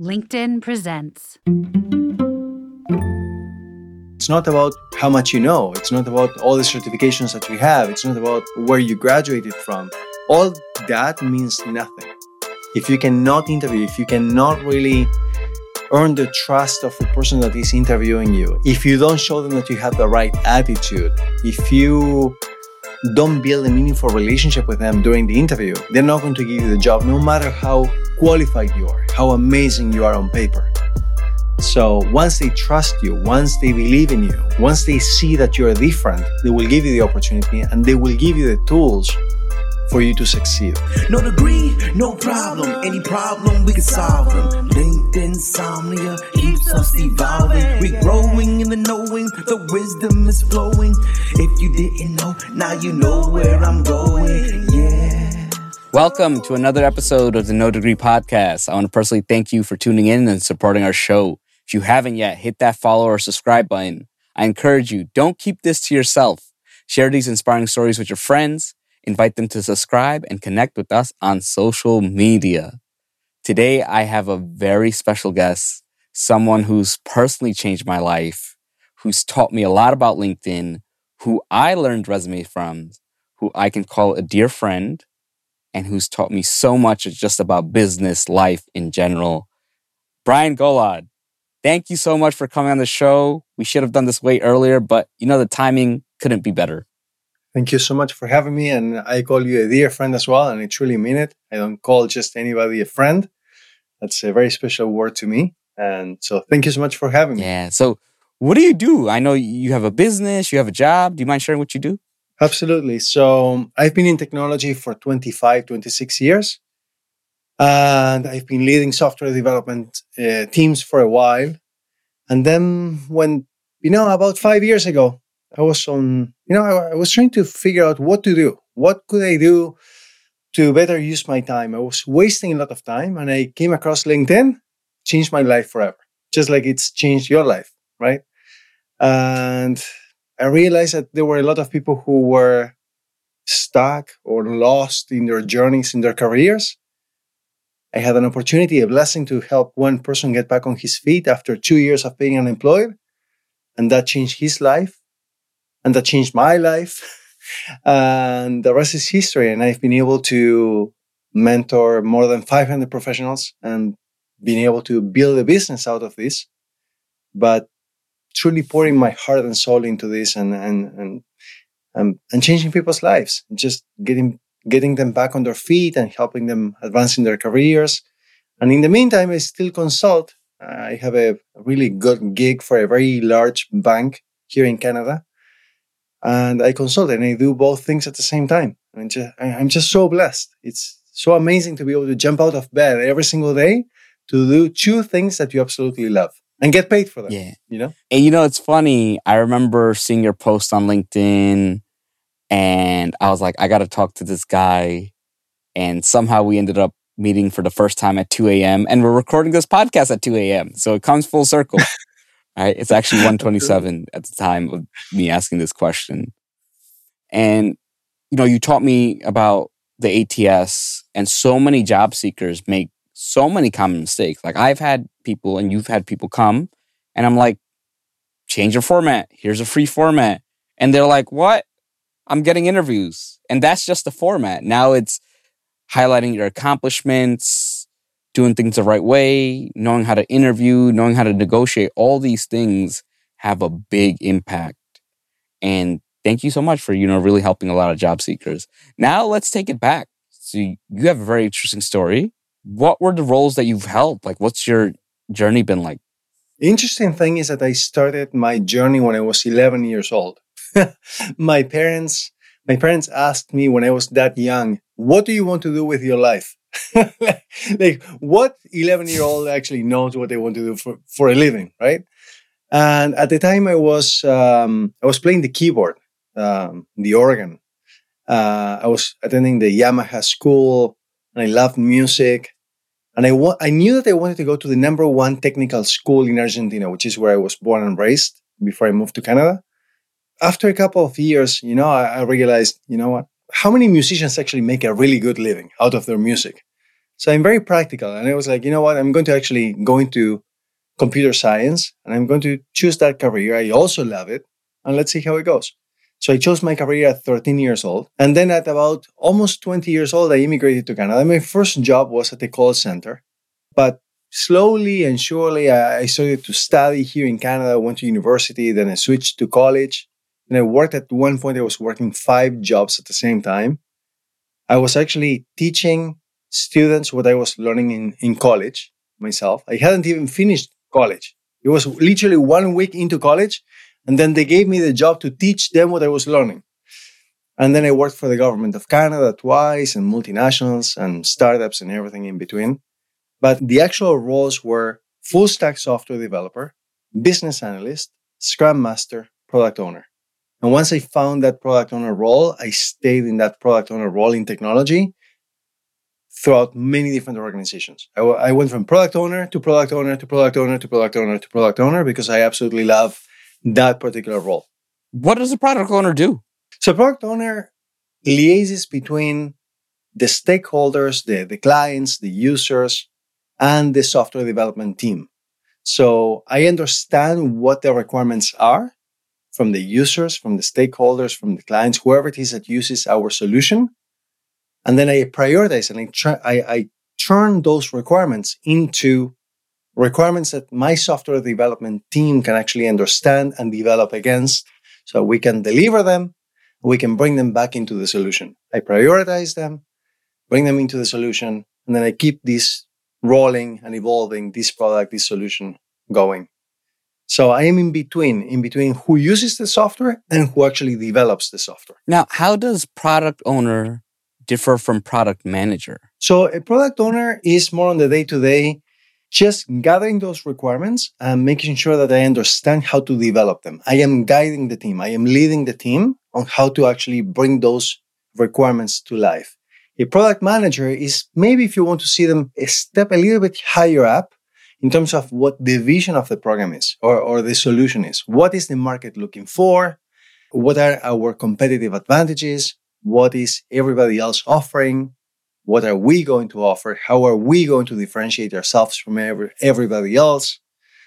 LinkedIn presents. It's not about how much you know. It's not about all the certifications that you have. It's not about where you graduated from. All that means nothing. If you cannot interview, if you cannot really earn the trust of the person that is interviewing you, if you don't show them that you have the right attitude, if you don't build a meaningful relationship with them during the interview, they're not going to give you the job no matter how qualified you are, how amazing you are on paper. So once they trust you, once they believe in you, once they see that you're different, they will give you the opportunity and they will give you the tools for you to succeed. No degree, no problem. Any problem, we can solve them. LinkedIn insomnia keeps us evolving. We're growing in the knowing, the wisdom is flowing. If you didn't know, now you know where I'm going. Yeah. Welcome to another episode of the No Degree Podcast. I want to personally thank you for tuning in and supporting our show. If you haven't yet, hit that follow or subscribe button. I encourage you, don't keep this to yourself. Share these inspiring stories with your friends invite them to subscribe and connect with us on social media. Today, I have a very special guest, someone who's personally changed my life, who's taught me a lot about LinkedIn, who I learned resume from, who I can call a dear friend, and who's taught me so much it's just about business, life in general. Brian Golod, thank you so much for coming on the show. We should have done this way earlier, but you know, the timing couldn't be better. Thank you so much for having me. And I call you a dear friend as well. And I truly mean it. I don't call just anybody a friend. That's a very special word to me. And so thank you so much for having me. Yeah. So, what do you do? I know you have a business, you have a job. Do you mind sharing what you do? Absolutely. So, I've been in technology for 25, 26 years. And I've been leading software development uh, teams for a while. And then, when, you know, about five years ago, I was on, you know, I, I, was trying to figure out what to do. What could I do to better use my time? I was wasting a lot of time and I came across LinkedIn, changed my life forever, just like it's changed your life, right? And I realized that there were a lot of people who were stuck or lost in their journeys in their careers. I had an opportunity, a blessing to help one person get back on his feet after two years of being unemployed. And that changed his life and that changed my life. and the rest is history. And I've been able to mentor more than 500 professionals and being able to build a business out of this. But truly pouring my heart and soul into this and and and and, and changing people's lives, just getting getting them back on their feet and helping them advance in their careers. And in the meantime, I still consult. I have a really good gig for a very large bank here in Canada and I consult and I do both things at the same time. I'm just, I'm just so blessed. It's so amazing to be able to jump out of bed every single day to do two things that you absolutely love and get paid for them. Yeah. You know? And you know, it's funny. I remember seeing your post on LinkedIn and I was like, I got to talk to this guy. And somehow we ended up meeting for the first time at 2 a.m. and we're recording this podcast at 2 a.m. So it comes full circle. Right? It's actually 127 at the time of me asking this question. And, you know, you taught me about the ATS, and so many job seekers make so many common mistakes. Like I've had people, and you've had people come, and I'm like, change your format. Here's a free format. And they're like, what? I'm getting interviews. And that's just the format. Now it's highlighting your accomplishments, doing things the right way, knowing how to interview, knowing how to negotiate, all these things have a big impact. And thank you so much for, you know, really helping a lot of job seekers. Now let's take it back. So you have a very interesting story. What were the roles that you've held? Like what's your journey been like? interesting thing is that I started my journey when I was 11 years old. my parents my parents asked me when I was that young, "What do you want to do with your life?" like what 11 year old actually knows what they want to do for, for a living right and at the time i was um, i was playing the keyboard um, the organ uh, i was attending the yamaha school and i loved music and I, wa- I knew that i wanted to go to the number one technical school in argentina which is where i was born and raised before i moved to canada after a couple of years you know I, I realized you know what how many musicians actually make a really good living out of their music? So I'm very practical. And I was like, you know what? I'm going to actually go into computer science and I'm going to choose that career. I also love it. And let's see how it goes. So I chose my career at 13 years old. And then at about almost 20 years old, I immigrated to Canada. My first job was at the call center. But slowly and surely, I started to study here in Canada. I went to university, then I switched to college. And I worked at one point, I was working five jobs at the same time. I was actually teaching students what I was learning in, in college myself. I hadn't even finished college. It was literally one week into college and then they gave me the job to teach them what I was learning. And then I worked for the government of Canada twice and multinationals and startups and everything in between. But the actual roles were full stack software developer, business analyst, scrum master, product owner. And once I found that product owner role, I stayed in that product owner role in technology throughout many different organizations. I, w- I went from product owner to product owner to product owner to product owner to product owner because I absolutely love that particular role. What does a product owner do? So, product owner liaises between the stakeholders, the, the clients, the users, and the software development team. So, I understand what the requirements are from the users, from the stakeholders, from the clients, whoever it is that uses our solution. And then I prioritize and I, try, I, I turn those requirements into requirements that my software development team can actually understand and develop against. So we can deliver them we can bring them back into the solution. I prioritize them bring them into the solution and then i keep this rolling and evolving this product this solution going. So i am in between in between who uses the software and who actually develops the software. Now how does product owner differ from product manager? So a product owner is more on the day to day just gathering those requirements and making sure that I understand how to develop them. I am guiding the team. I am leading the team on how to actually bring those requirements to life. A product manager is maybe if you want to see them a step a little bit higher up in terms of what the vision of the program is or, or the solution is. What is the market looking for? What are our competitive advantages? What is everybody else offering? What are we going to offer? How are we going to differentiate ourselves from every, everybody else?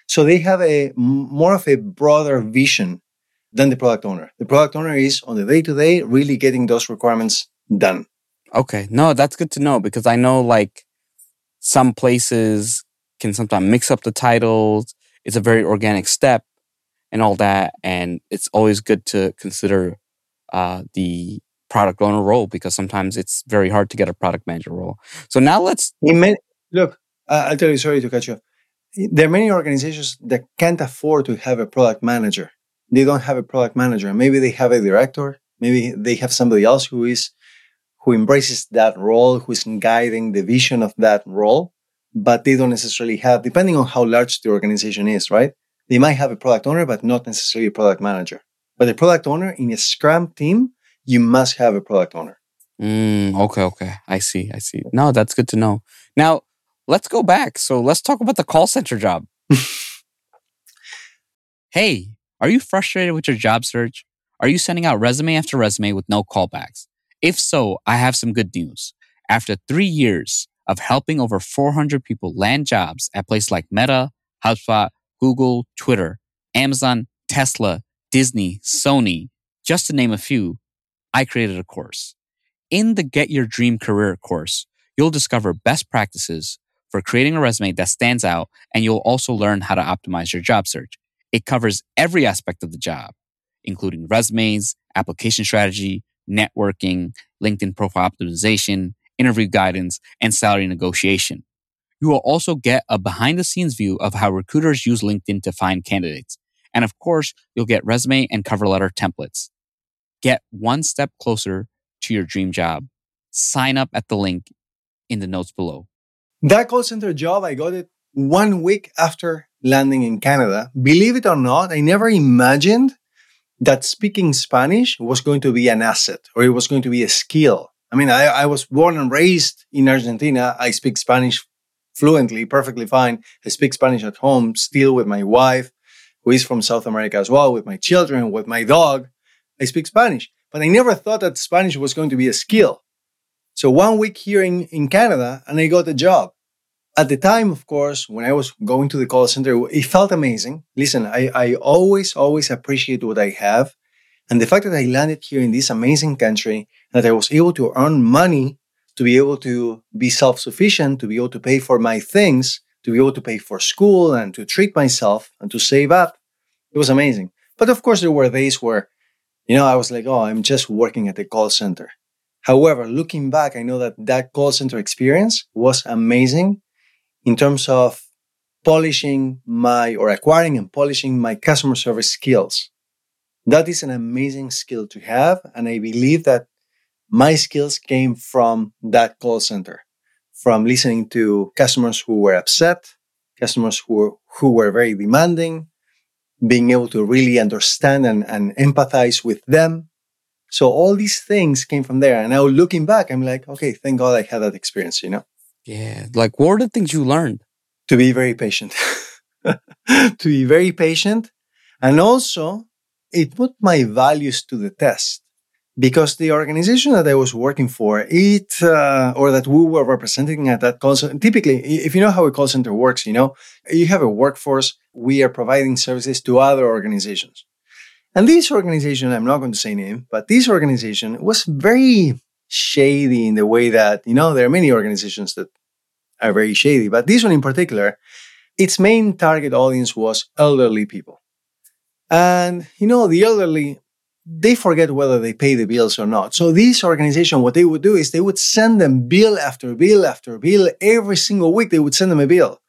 So they have a more of a broader vision than the product owner. The product owner is on the day to day really getting those requirements done. Okay. No, that's good to know because I know like some places can sometimes mix up the titles. It's a very organic step and all that. And it's always good to consider uh, the product owner role because sometimes it's very hard to get a product manager role. So now let's many, look. Uh, I'll tell you. Sorry to cut you. There are many organizations that can't afford to have a product manager. They don't have a product manager. Maybe they have a director. Maybe they have somebody else who is who embraces that role, who is guiding the vision of that role, but they don't necessarily have, depending on how large the organization is, right? They might have a product owner, but not necessarily a product manager. But a product owner in a Scrum team you must have a product owner. Mm, okay, okay. I see. I see. No, that's good to know. Now, let's go back. So let's talk about the call center job. hey, are you frustrated with your job search? Are you sending out resume after resume with no callbacks? If so, I have some good news. After three years of helping over 400 people land jobs at places like Meta, HubSpot, Google, Twitter, Amazon, Tesla, Disney, Sony, just to name a few, I created a course. In the Get Your Dream Career course, you'll discover best practices for creating a resume that stands out, and you'll also learn how to optimize your job search. It covers every aspect of the job, including resumes, application strategy, networking, LinkedIn profile optimization, interview guidance, and salary negotiation. You will also get a behind the scenes view of how recruiters use LinkedIn to find candidates. And of course, you'll get resume and cover letter templates. Get one step closer to your dream job. Sign up at the link in the notes below. That call center job, I got it one week after landing in Canada. Believe it or not, I never imagined that speaking Spanish was going to be an asset or it was going to be a skill. I mean, I, I was born and raised in Argentina. I speak Spanish fluently, perfectly fine. I speak Spanish at home, still with my wife, who is from South America as well, with my children, with my dog. I speak Spanish, but I never thought that Spanish was going to be a skill. So one week here in, in Canada, and I got a job. At the time, of course, when I was going to the call center, it felt amazing. Listen, I, I always, always appreciate what I have. And the fact that I landed here in this amazing country, that I was able to earn money to be able to be self sufficient, to be able to pay for my things, to be able to pay for school and to treat myself and to save up, it was amazing. But of course, there were days where, you know, I was like, oh, I'm just working at the call center. However, looking back, I know that that call center experience was amazing in terms of polishing my or acquiring and polishing my customer service skills. That is an amazing skill to have. And I believe that my skills came from that call center, from listening to customers who were upset, customers who were, who were very demanding, being able to really understand and, and empathize with them. So all these things came from there. And now looking back, I'm like, okay, thank God I had that experience, you know? Yeah. Like, what are the things you learned? To be very patient. to be very patient. And also, it put my values to the test because the organization that I was working for, it uh, or that we were representing at that call center, typically, if you know how a call center works, you know, you have a workforce. We are providing services to other organizations, and this organization, I'm not going to say name, but this organization was very shady in the way that you know there are many organizations that are very shady, but this one in particular, its main target audience was elderly people. And, you know, the elderly, they forget whether they pay the bills or not. So this organization, what they would do is they would send them bill after bill after bill. Every single week, they would send them a bill.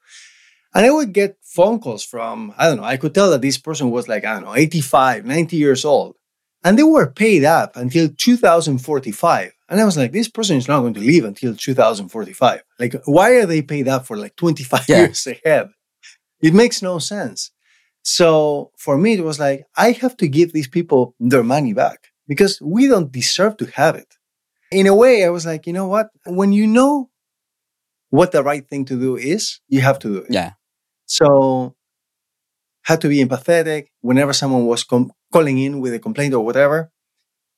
And I would get phone calls from, I don't know, I could tell that this person was like, I don't know, 85, 90 years old. And they were paid up until 2045. And I was like, this person is not going to leave until 2045. Like, why are they paid up for like 25 Yeah. years ahead? It makes no sense. So for me, it was like, I have to give these people their money back because we don't deserve to have it. In a way, I was like, you know what? When you know what the right thing to do is, you have to do it. Yeah. So had to be empathetic whenever someone was com- calling in with a complaint or whatever.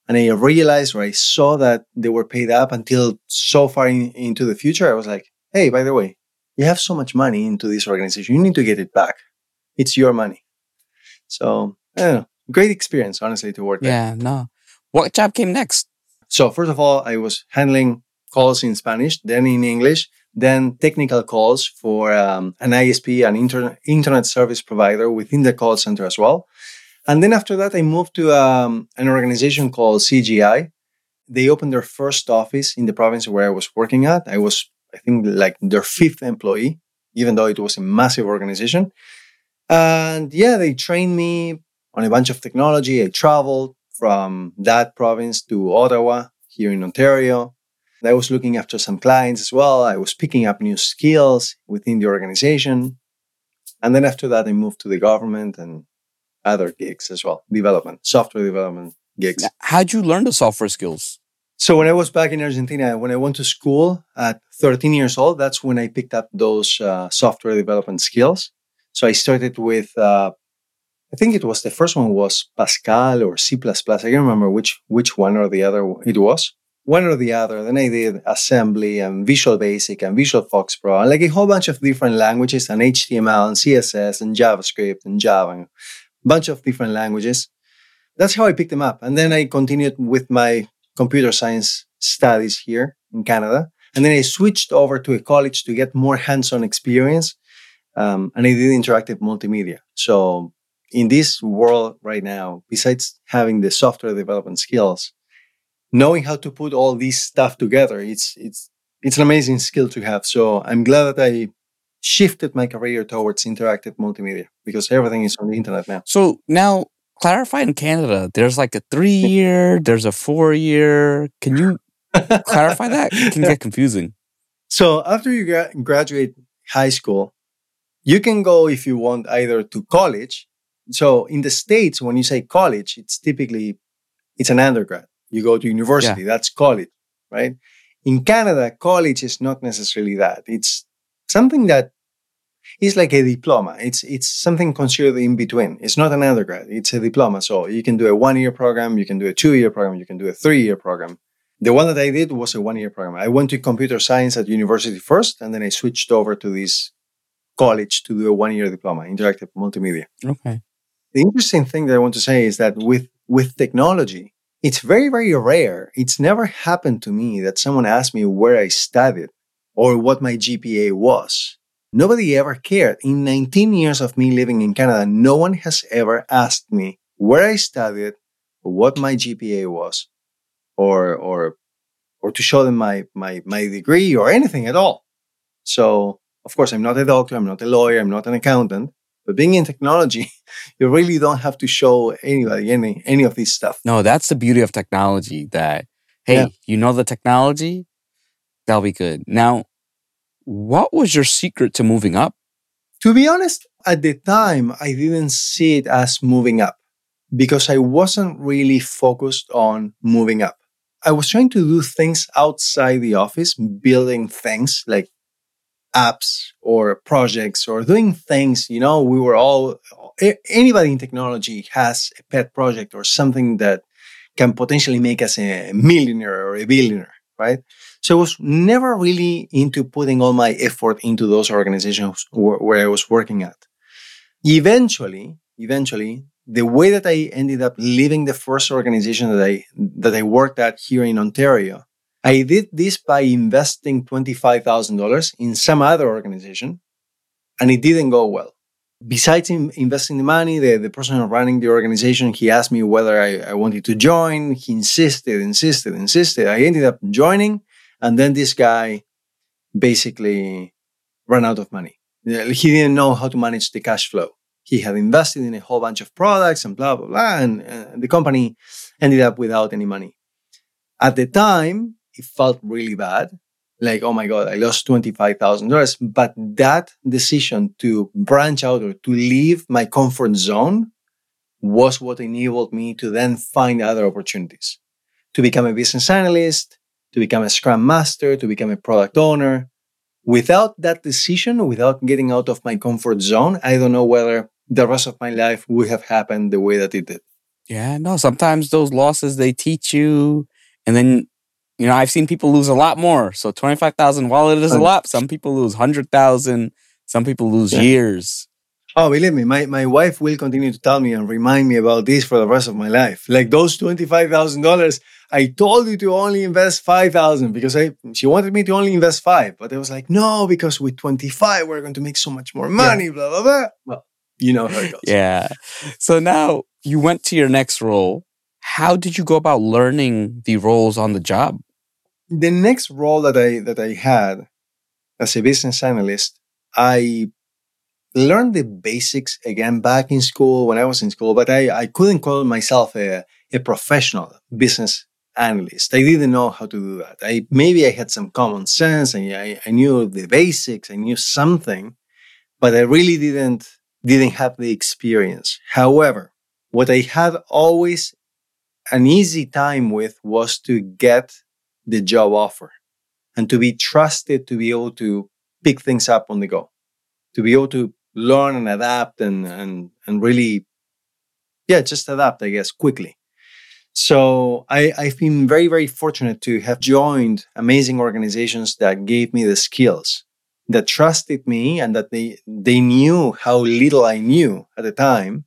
And I realized or I saw that they were paid up until so far in, into the future. I was like, hey, by the way, you have so much money into this organization. You need to get it back. It's your money. So, I don't know. Great experience, honestly, to work there. Yeah. No. What job came next? So first of all, I was handling calls in Spanish, then in English, then technical calls for um, an ISP, an internet internet service provider within the call center as well. And then after that, I moved to um, an organization called CGI. They opened their first office in the province where I was working at. I was, I think, like their fifth employee, even though it was a massive organization. And yeah, they trained me on a bunch of technology. I traveled from that province to Ottawa here in Ontario. I was looking after some clients as well. I was picking up new skills within the organization. And then after that, I moved to the government and other gigs as well, development, software development gigs. How'd you learn the software skills? So when I was back in Argentina, when I went to school at 13 years old, that's when I picked up those uh, software development skills. So I started with, uh, I think it was the first one was Pascal or C++. I can't remember which which one or the other it was. One or the other. Then I did assembly and Visual Basic and Visual Fox Pro and like a whole bunch of different languages and HTML and CSS and JavaScript and Java, and a bunch of different languages. That's how I picked them up. And then I continued with my computer science studies here in Canada. And then I switched over to a college to get more hands-on experience. Um, and I did interactive multimedia. So in this world right now, besides having the software development skills, knowing how to put all this stuff together, it's it's it's an amazing skill to have. So I'm glad that I shifted my career towards interactive multimedia because everything is on the internet now. So now clarify in Canada, there's like a three year, there's a four year. Can you clarify that? It can get confusing. So after you gra- graduate high school, you can go if you want either to college. So in the states, when you say college, it's typically it's an undergrad. You go to university. That's college, right? In Canada, college is not necessarily that. It's something that is like a diploma. It's it's something considered in between. It's not an undergrad. It's a diploma. So you can do a one year program, you can do a two year program, you can do a three year program. The one that I did was a one year program. I went to computer science at university first, and then I switched over to this college to do a one year diploma, interactive multimedia. Okay. The interesting thing that I want to say is that with, with technology, it's very, very rare. It's never happened to me that someone asked me where I studied or what my GPA was. Nobody ever cared. In 19 years of me living in Canada, no one has ever asked me where I studied, what my GPA was, or or or to show them my my my degree or anything at all. So of course, I'm not a doctor, I'm not a lawyer, I'm not an accountant. But being in technology, you really don't have to show anybody any any of this stuff. No, that's the beauty of technology that, hey, Yeah. you know the technology, that'll be good. Now, what was your secret to moving up? To be honest, at the time, I didn't see it as moving up because I wasn't really focused on moving up. I was trying to do things outside the office, building things like apps or projects or doing things. You know, we were all, anybody in technology has a pet project or something that can potentially make us a millionaire or a billionaire, right? So I was never really into putting all my effort into those organizations where, I was working at. Eventually, eventually, the way that I ended up leaving the first organization that I that I worked at here in Ontario, I did this by investing twenty-five thousand dollars in some other organization, and it didn't go well. Besides in, investing the money, the, the person running the organization, he asked me whether I, I wanted to join. He insisted, insisted, insisted. I ended up joining, and then this guy basically ran out of money. He didn't know how to manage the cash flow. He had invested in a whole bunch of products and blah, blah, blah. And uh, the company ended up without any money. At the time, it felt really bad. Like, oh my God, I lost $25,000. But that decision to branch out or to leave my comfort zone was what enabled me to then find other opportunities to become a business analyst, to become a scrum master, to become a product owner. Without that decision, without getting out of my comfort zone, I don't know whether the rest of my life would have happened the way that it did. Yeah, no, sometimes those losses they teach you and then you know, I've seen people lose a lot more. So 25,000 while it is a lot, some people lose 100,000, some people lose Yeah. years. Oh, believe me, my, my wife will continue to tell me and remind me about this for the rest of my life. Like those $25,000, I told you to only invest 5,000 because I, she wanted me to only invest five. But I was like, no, because with 25, we're going to make so much more money, blah, blah, blah. Well, you know how it goes. Yeah. So now you went to your next role. How did you go about learning the roles on the job? the next role that I that I had as a business analyst, I learned the basics again back in school when I was in school, but I, I couldn't call myself a, a professional business analyst. I didn't know how to do that. I maybe I had some common sense and I, I knew the basics, I knew something, but I really didn't didn't have the experience. However, what I had always an easy time with was to get the job offer and to be trusted to be able to pick things up on the go, to be able to learn and adapt and and and really, yeah, just adapt, I guess, quickly. So I, I've been very, very fortunate to have joined amazing organizations that gave me the skills, that trusted me and that they they knew how little I knew at the time.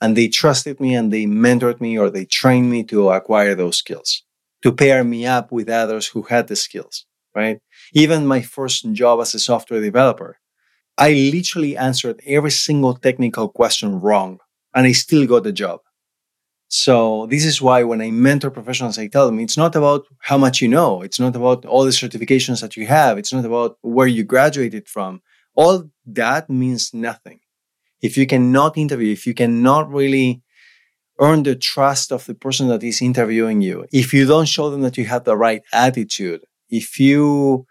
And they trusted me and they mentored me or they trained me to acquire those skills to pair me up with others who had the skills, right? Even my first job as a software developer, I literally answered every single technical question wrong and I still got the job. So this is why when I mentor professionals, I tell them it's not about how much you know. It's not about all the certifications that you have. It's not about where you graduated from. All that means nothing. If you cannot interview, if you cannot really earn the trust of the person that is interviewing you, if you don't show them that you have the right attitude, if you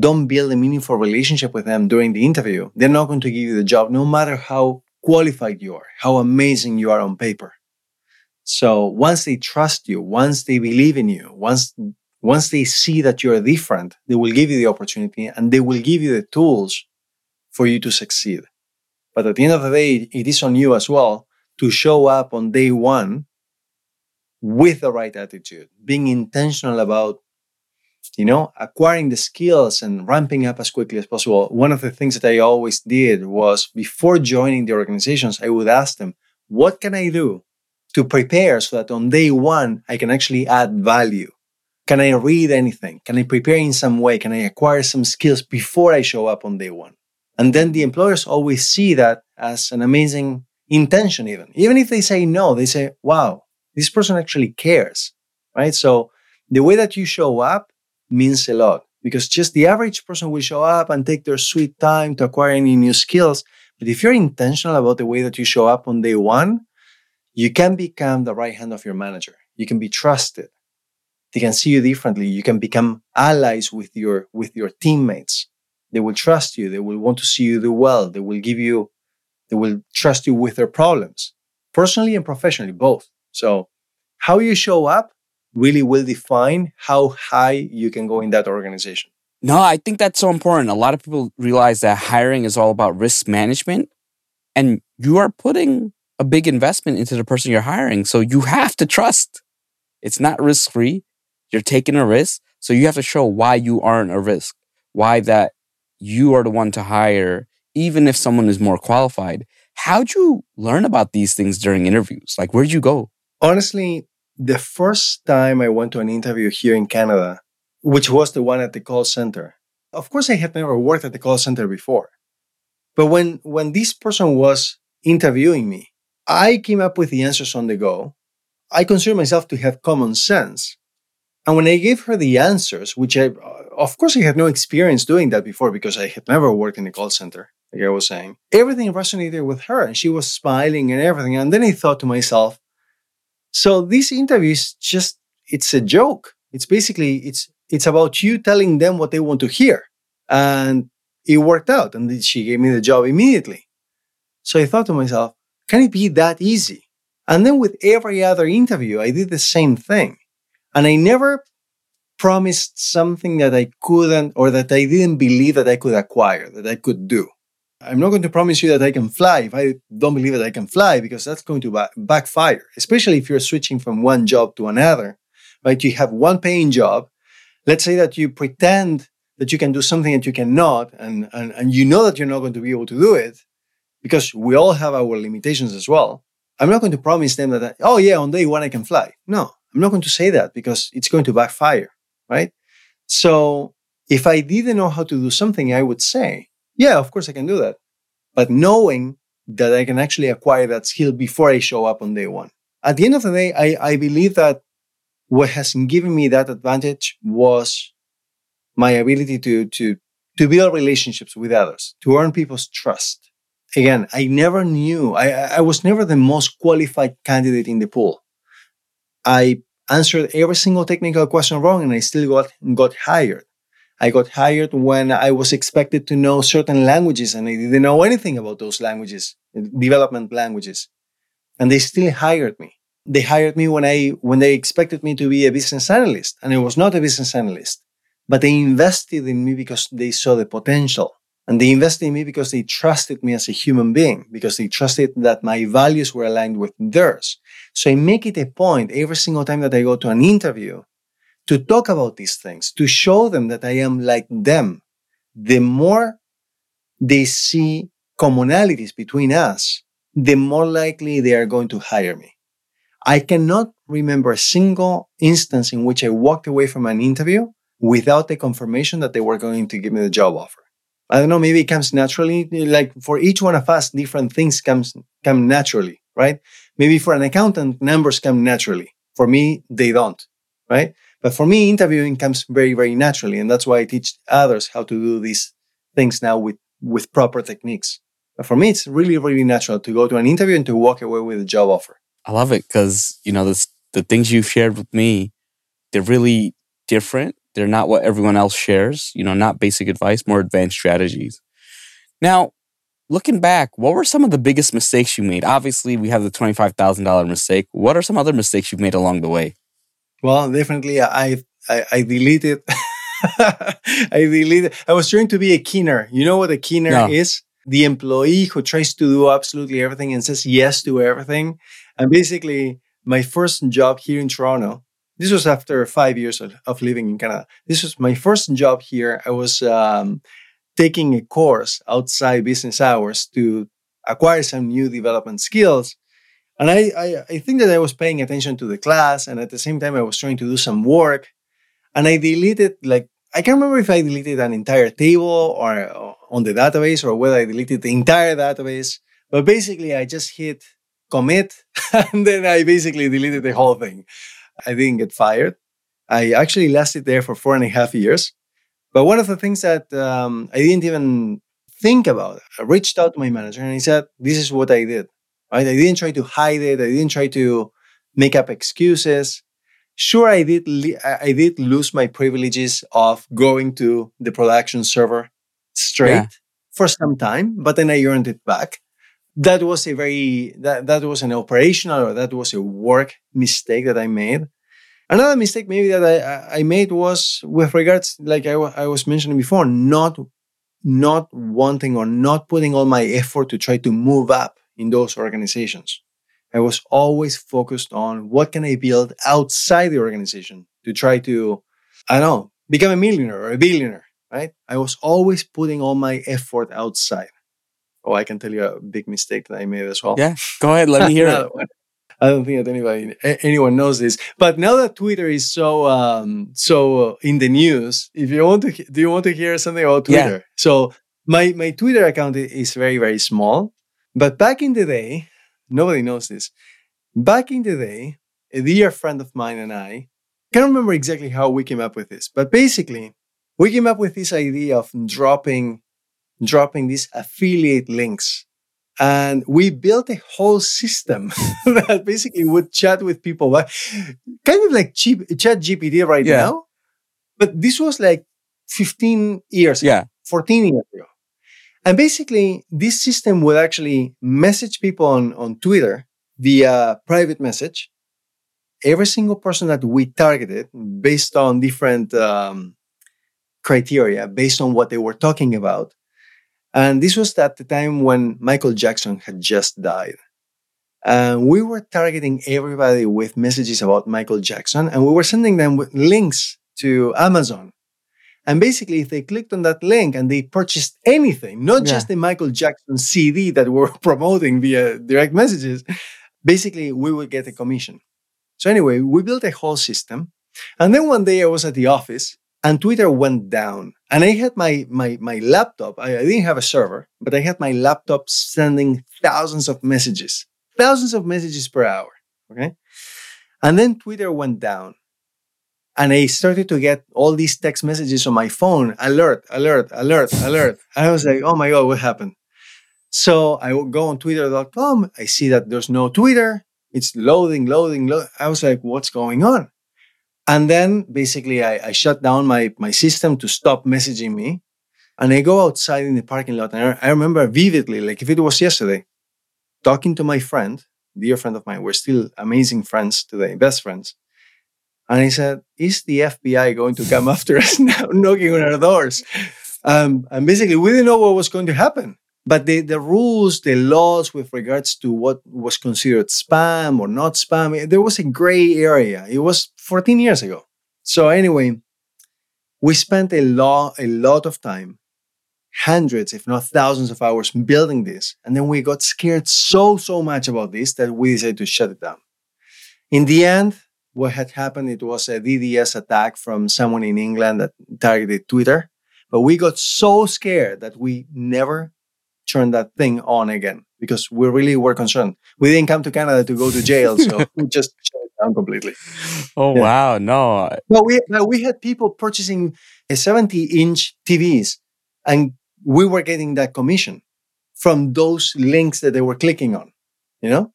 don't build a meaningful relationship with them during the interview, they're not going to give you the job, no matter how qualified you are, how amazing you are on paper. So once they trust you, once they believe in you, once once they see that you're different, they will give you the opportunity and they will give you the tools for you to succeed. But at the end of the day, it is on you as well to show up on day one with the right attitude, being intentional about, you know, acquiring the skills and ramping up as quickly as possible. One of the things that I always did was before joining the organizations, I would ask them, what can I do to prepare so that on day one, I can actually add value? Can I read anything? Can I prepare in some way? Can I acquire some skills before I show up on day one? And then the employers always see that as an amazing intention, even. Even if they say no, they say, wow, this person actually cares, right? So the way that you show up means a lot because just the average person will show up and take their sweet time to acquire any new skills. But if you're intentional about the way that you show up on day one, you can become the right hand of your manager. You can be trusted. They can see you differently. You can become allies with your with your teammates. They will trust you. They will want to see you do well. They will give you, they will trust you with their problems, personally and professionally, both. So how you show up really will define how high you can go in that organization. No, I think that's so important. A lot of people realize that hiring is all about risk management and you are putting a big investment into the person you're hiring. So you have to trust. It's not risk free. You're taking a risk. So you have to show why you aren't a risk, why that you are the one to hire, even if someone is more qualified. How'd you learn about these things during interviews? Like, where'd you go? Honestly, the first time I went to an interview here in Canada, which was the one at the call center, of course, I had never worked at the call center before. But when, when this person was interviewing me, I came up with the answers on the go. I consider myself to have common sense. And when I gave her the answers, which I, of course, I had no experience doing that before because I had never worked in a call center, like I was saying, everything resonated with her and she was smiling and everything. And then I thought to myself, so this interview is just, it's a joke. It's basically, it's, it's about you telling them what they want to hear. And it worked out. And she gave me the job immediately. So I thought to myself, can it be that easy? And then with every other interview, I did the same thing. And I never promised something that I couldn't or that I didn't believe that I could acquire, that I could do. I'm not going to promise you that I can fly if I don't believe that I can fly because that's going to backfire, especially if you're switching from one job to another, right? You have one paying job. Let's say that you pretend that you can do something that you cannot, and, and, and you know that you're not going to be able to do it because we all have our limitations as well. I'm not going to promise them that, I, oh, yeah, on day one I can fly. No, I'm not going to say that because it's going to backfire, right? So if I didn't know how to do something, I would say, yeah, of course I can do that. But knowing that I can actually acquire that skill before I show up on day one. At the end of the day, I, I believe that what has given me that advantage was my ability to, to, to build relationships with others, to earn people's trust. Again, I never knew, I, I was never the most qualified candidate in the pool. I answered every single technical question wrong and I still got, got hired. I got hired when I was expected to know certain languages and I didn't know anything about those languages, development languages. And they still hired me. They hired me when I when they expected me to be a business analyst and I was not a business analyst. But they invested in me because they saw the potential. And they invested in me because they trusted me as a human being, because they trusted that my values were aligned with theirs. So I make it a point every single time that I go to an interview to talk about these things, to show them that I am like them. The more they see commonalities between us, the more likely they are going to hire me. I cannot remember a single instance in which I walked away from an interview without the confirmation that they were going to give me the job offer. I don't know, maybe it comes naturally. Like for each one of us, different things comes come naturally, right? Maybe for an accountant, numbers come naturally. For me, they don't, right? But for me, interviewing comes very, very naturally. And that's why I teach others how to do these things now with, with proper techniques. But for me, it's really, really natural to go to an interview and to walk away with a job offer. I love it because, you know, this, the things you've shared with me, they're really different. They're not what everyone else shares, you know, not basic advice, more advanced strategies. Now, looking back, what were some of the biggest mistakes you made? Obviously, we have the $25,000 mistake. What are some other mistakes you've made along the way? Well, definitely, I I, I deleted. I deleted. I was trying to be a keener. You know what a keener No. is? The employee who tries to do absolutely everything and says yes to everything. And basically, my first job here in Toronto. This was after five years of, of living in Canada. This was my first job here. I was um, taking a course outside business hours to acquire some new development skills. And I, I, I think that I was paying attention to the class, and at the same time, I was trying to do some work. And I deleted, like, I can't remember if I deleted an entire table or, or on the database or whether I deleted the entire database. But basically, I just hit commit and then I basically deleted the whole thing. I didn't get fired. I actually lasted there for four and a half years. But one of the things that um, I didn't even think about, I reached out to my manager and he said, This is what I did. Right? I didn't try to hide it. I didn't try to make up excuses. Sure, I did. I did lose my privileges of going to the production server straight yeah. for some time, but then I earned it back. That was a very that that was an operational or that was a work mistake that I made. Another mistake maybe that I, I made was with regards, like I, I was mentioning before, not not wanting or not putting all my effort to try to move up in those organizations. I was always focused on what can I build outside the organization to try to, I don't know, become a millionaire or a billionaire, right? I was always putting all my effort outside. Oh, I can tell you a big mistake that I made as well. Yeah, go ahead. Let me hear it. I don't think that anybody anyone knows this. But now that Twitter is so um, so in the news, if you want to, do you want to hear something about Twitter? Yeah. So my my Twitter account is very very small, but back in the day, nobody knows this. Back in the day, a dear friend of mine and I can't remember exactly how we came up with this, but basically, we came up with this idea of dropping dropping these affiliate links and we built a whole system that basically would chat with people kind of like cheap, chat gpt right yeah. now but this was like 15 years yeah. 14 years ago. And basically this system would actually message people on, on twitter via private message. Every single person that we targeted based on different um, criteria based on what they were talking about and this was at the time when Michael Jackson had just died. And we were targeting everybody with messages about Michael Jackson, and we were sending them with links to Amazon. And basically, if they clicked on that link and they purchased anything, not yeah. just the Michael Jackson CD that we are promoting via direct messages, basically we would get a commission. So anyway, we built a whole system. And then one day I was at the office and Twitter went down. And I had my my my laptop. I, I, didn't have a server, but I had my laptop sending thousands of messages, thousands of messages per hour. Okay, and then Twitter went down, and I started to get all these text messages on my phone: alert, alert, alert, alert. I was like, oh my god, what happened? So I go on Twitter.com. I see that there's no Twitter. It's loading, loading, loading. I was like, what's going on? And then basically I, I shut down my, my system to stop messaging me. And I go outside in the parking lot. And I, I remember vividly, like if it was yesterday, talking to my friend, dear friend of mine. We're still amazing friends today, best friends. And I said, Is the FBI going to come after us now, knocking on our doors? Um, and basically, we didn't know what was going to happen. But the, the rules, the laws with regards to what was considered spam or not spam, eh, there was a gray area. It was 14 years ago. So anyway, we spent a lot, a lot of time, hundreds, if not thousands of hours building this. And then we got scared so, so much about this that we decided to shut it down. In the end, what had happened, it was a DDoS attack from someone in England that targeted Twitter. But we got so scared that we never turn that thing on again because we really were concerned. We didn't come to Canada to go to jail, so we just shut it down completely. Oh yeah. wow, no. Well, we we had people purchasing uh, a 70 inch TVs, and we were getting that commission from those links that they were clicking on. You know,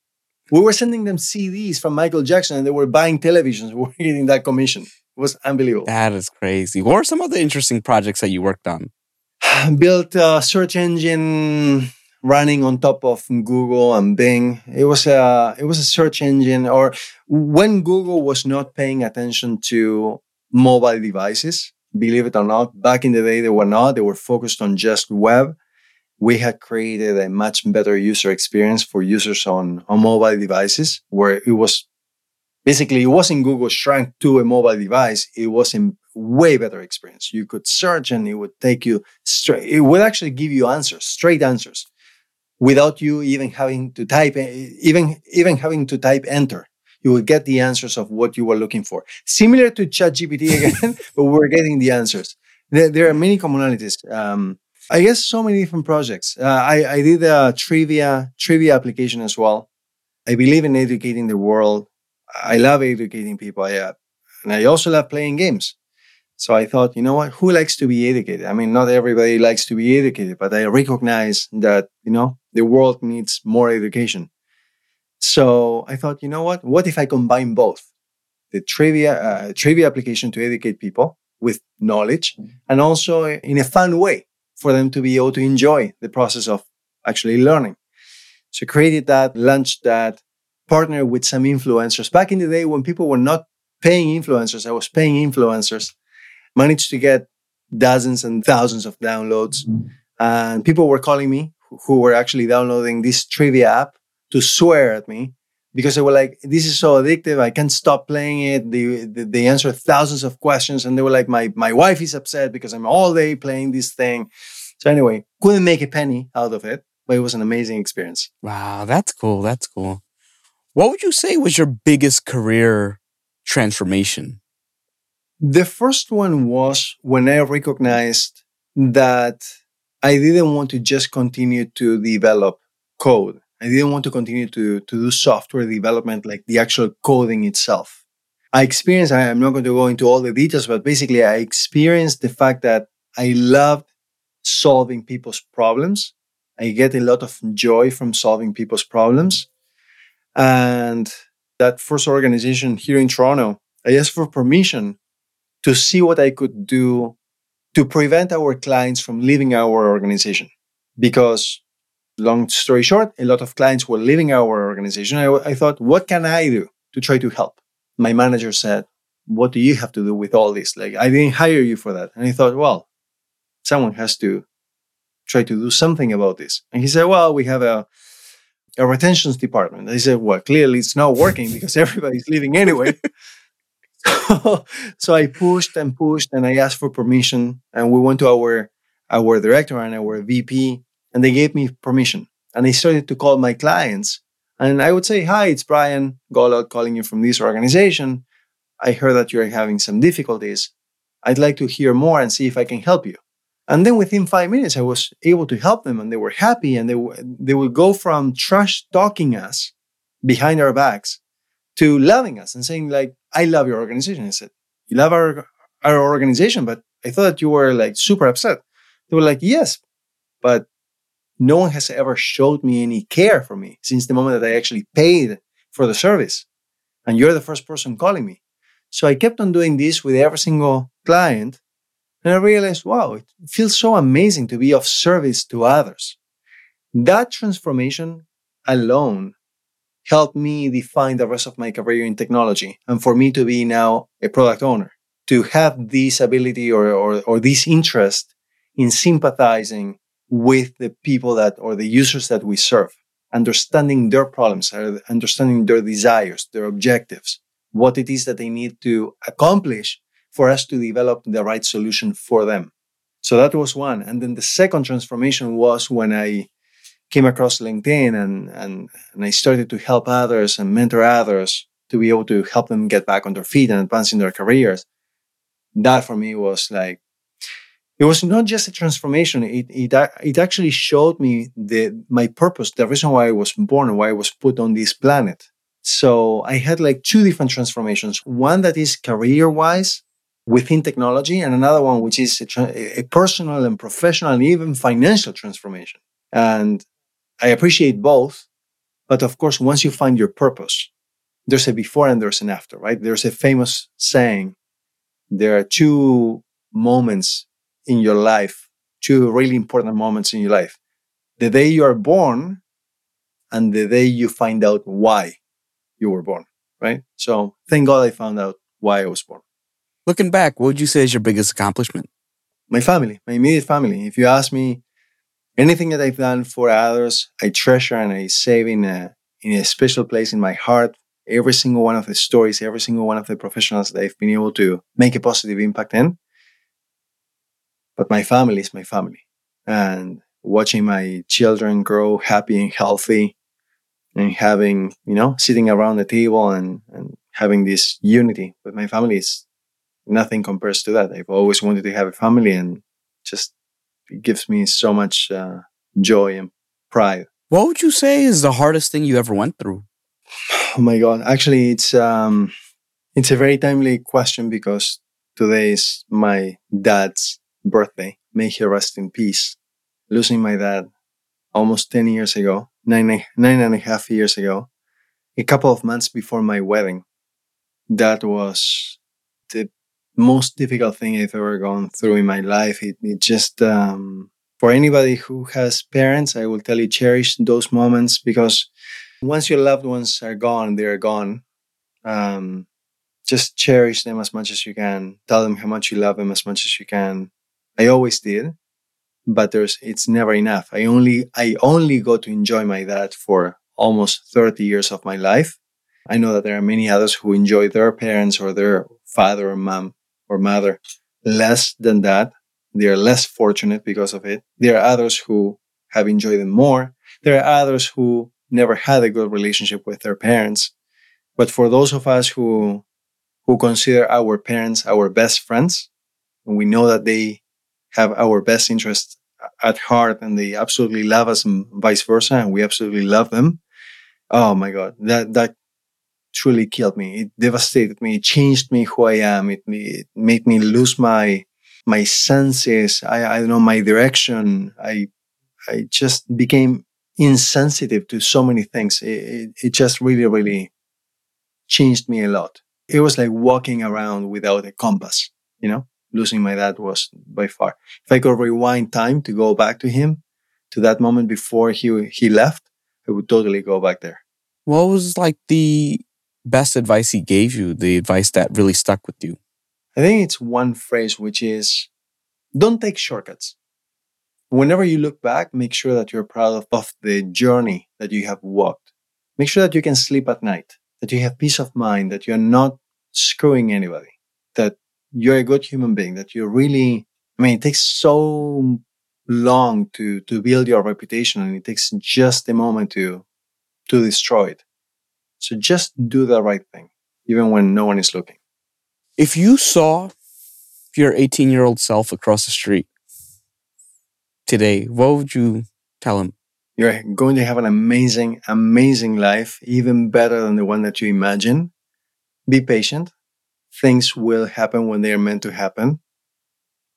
we were sending them CDs from Michael Jackson, and they were buying televisions. We were getting that commission. It was unbelievable. That is crazy. What are some of the interesting projects that you worked on? built a search engine running on top of Google and Bing. It was a it was a search engine or when Google was not paying attention to mobile devices, believe it or not, back in the day they were not, they were focused on just web. We had created a much better user experience for users on, on mobile devices where it was Basically, it wasn't Google shrunk to a mobile device. It was a way better experience. You could search and it would take you straight. It would actually give you answers, straight answers, without you even having to type, even, even having to type enter. You would get the answers of what you were looking for. Similar to ChatGPT again, but we're getting the answers. There, there are many commonalities. Um, I guess so many different projects. Uh, I, I did a trivia trivia application as well. I believe in educating the world. I love educating people. I, uh, and I also love playing games. So I thought, you know what? Who likes to be educated? I mean, not everybody likes to be educated, but I recognize that, you know, the world needs more education. So I thought, you know what? What if I combine both? The trivia, uh, trivia application to educate people with knowledge and also in a fun way for them to be able to enjoy the process of actually learning. So created that, launched that, partnered with some influencers. Back in the day when people were not paying influencers, I was paying influencers, managed to get dozens and thousands of downloads. Mm-hmm. And people were calling me who were actually downloading this trivia app to swear at me because they were like, "This is so addictive. I can't stop playing it." They, they, they answered thousands of questions, and they were like, "My my wife is upset because I'm all day playing this thing." So anyway, couldn't make a penny out of it, but it was an amazing experience. Wow, that's cool. That's cool. What would you say was your biggest career transformation? The first one was when I recognized that I didn't want to just continue to develop code. I didn't want to continue to, to do software development, like the actual coding itself. I experienced, I'm not going to go into all the details, but basically, I experienced the fact that I loved solving people's problems. I get a lot of joy from solving people's problems. And that first organization here in Toronto, I asked for permission to see what I could do to prevent our clients from leaving our organization. Because long story short, a lot of clients were leaving our organization. I, I, thought, what can I do to try to help? My manager said, what do you have to do with all this? Like, I didn't hire you for that. And I thought, well, someone has to try to do something about this. And he said, well, we have a, a retentions department. They said, well, clearly it's not working because everybody's leaving anyway. so, so I pushed and pushed and I asked for permission and we went to our, our director and our VP and they gave me permission. And I started to call my clients. And I would say, Hi, it's Brian Golod calling you from this organization. I heard that you're having some difficulties. I'd like to hear more and see if I can help you. And then within five minutes, I was able to help them and they were happy and they, w- they would go from trash talking us behind our backs to loving us and saying like, I love your organization. I said, you love our, our organization, but I thought you were like super upset. They were like, yes, but no one has ever showed me any care for me since the moment that I actually paid for the service. And you're the first person calling me. So I kept on doing this with every single client. And I realized, wow, it feels so amazing to be of service to others. That transformation alone helped me define the rest of my career in technology and for me to be now a product owner, to have this ability or, or, or this interest in sympathizing with the people that or the users that we serve, understanding their problems, uh, understanding their desires, their objectives, what it is that they need to accomplish for us to develop the right solution for them. So that was one. And then the second transformation was when I came across LinkedIn and, and, and I started to help others and mentor others to be able to help them get back on their feet and advance in their careers. That for me was like it was not just a transformation it, it, it actually showed me the my purpose the reason why i was born why i was put on this planet so i had like two different transformations one that is career wise within technology and another one which is a, a personal and professional and even financial transformation and i appreciate both but of course once you find your purpose there's a before and there's an after right there's a famous saying there are two moments in your life, two really important moments in your life. The day you are born and the day you find out why you were born, right? So thank God I found out why I was born. Looking back, what would you say is your biggest accomplishment? My family, my immediate family. If you ask me anything that I've done for others, I treasure and I save in a, in a special place in my heart. every single one of the stories, every single one of the professionals that I've been able to make a positive impact in. But my family is my family. And watching my children grow happy and healthy and having, you know, sitting around the table and, and having this unity with my family is nothing compares to that. I've always wanted to have a family and just it gives me so much uh, joy and pride. What would you say is the hardest thing you ever went through? Oh my god! Actually, it's um, it's a very timely question because today is my dad's birthday. May he rest in peace. Losing my dad almost ten years ago, nine nine and a half years ago, a couple of months before my wedding. That was the most difficult thing I've ever gone through in my life. It, it just um, for anybody who has parents, I will tell you cherish those moments because once your loved ones are gone, they're gone. Um, just cherish them as much as you can. Tell them how much you love them as much as you can. I always did, but there's it's never enough. I only I only got to enjoy my dad for almost 30 years of my life. I know that there are many others who enjoy their parents or their father or mom or mother less than that. They are less fortunate because of it. There are others who have enjoyed them more. There are others who never had a good relationship with their parents. But for those of us who who consider our parents our best friends, and we know that they have our best interests at heart and they absolutely love us and vice versa, and we absolutely love them. Oh my God, that that truly killed me. It devastated me. It changed me who I am. It, it made me lose my my senses. I I don't know my direction. I I just became insensitive to so many things. It, it, it just really, really changed me a lot. It was like walking around without a compass, you know? Losing my dad was by far. If I could rewind time to go back to him, to that moment before he he left, I would totally go back there. What was like the best advice he gave you? The advice that really stuck with you? I think it's one phrase, which is don't take shortcuts whenever you look back, make sure that you're proud of, of, the journey that you have walked. Make sure that you can sleep at night, that you have peace of mind, that you're not screwing anybody, that you're a good human being, that you're really, I mean, it takes so long to, to build your reputation and it takes just a moment to, to destroy it. So just do the right thing, even when no one is looking. If you saw your 18 year old self across the street, today, what would you tell him? You're going to have an amazing, amazing life, even better than the one that you imagine. Be patient. Things will happen when they are meant to happen.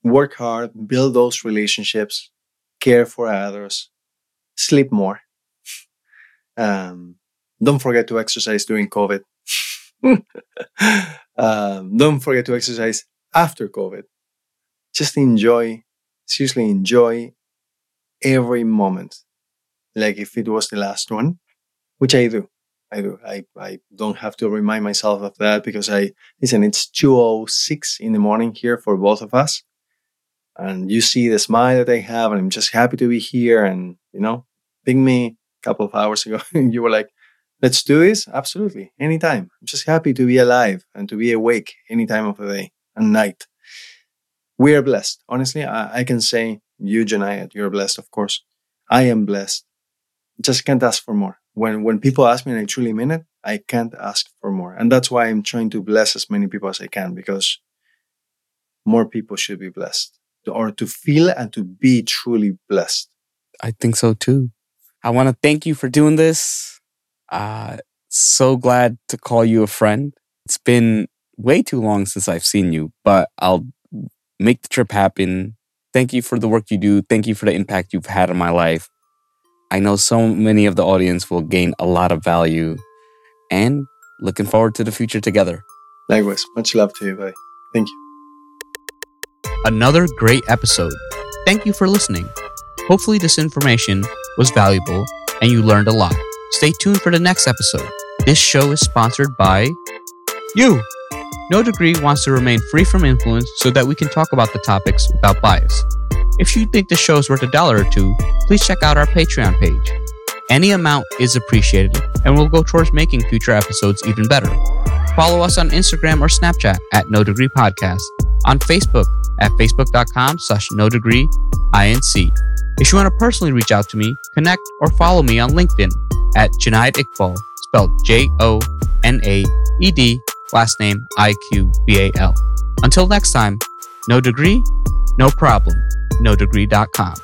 Work hard, build those relationships, care for others, sleep more. Um, don't forget to exercise during COVID. um, don't forget to exercise after COVID. Just enjoy, seriously enjoy every moment, like if it was the last one, which I do. I do. I, I don't have to remind myself of that because I listen. It's two oh six in the morning here for both of us, and you see the smile that I have, and I'm just happy to be here. And you know, ping me a couple of hours ago, and you were like, "Let's do this." Absolutely, anytime. I'm just happy to be alive and to be awake any time of the day and night. We are blessed. Honestly, I, I can say you, Jonaed, you're blessed, of course. I am blessed. Just can't ask for more. When when people ask me and I truly mean it, I can't ask for more. And that's why I'm trying to bless as many people as I can because more people should be blessed or to feel and to be truly blessed. I think so too. I want to thank you for doing this. Uh, so glad to call you a friend. It's been way too long since I've seen you, but I'll make the trip happen Thank you for the work you do. Thank you for the impact you've had on my life. I know so many of the audience will gain a lot of value and looking forward to the future together. Likewise. Much love to you, buddy. Thank you. Another great episode. Thank you for listening. Hopefully, this information was valuable and you learned a lot. Stay tuned for the next episode. This show is sponsored by you. No Degree wants to remain free from influence so that we can talk about the topics without bias. If you think the show is worth a dollar or two, please check out our Patreon page. Any amount is appreciated and will go towards making future episodes even better. Follow us on Instagram or Snapchat at No Degree Podcast, on Facebook at facebook.com slash no degree inc. If you want to personally reach out to me, connect or follow me on LinkedIn at Jonaed Iqbal, spelled J O N A E D, last name I Q B A L. Until next time, no degree, no problem, no degree.com.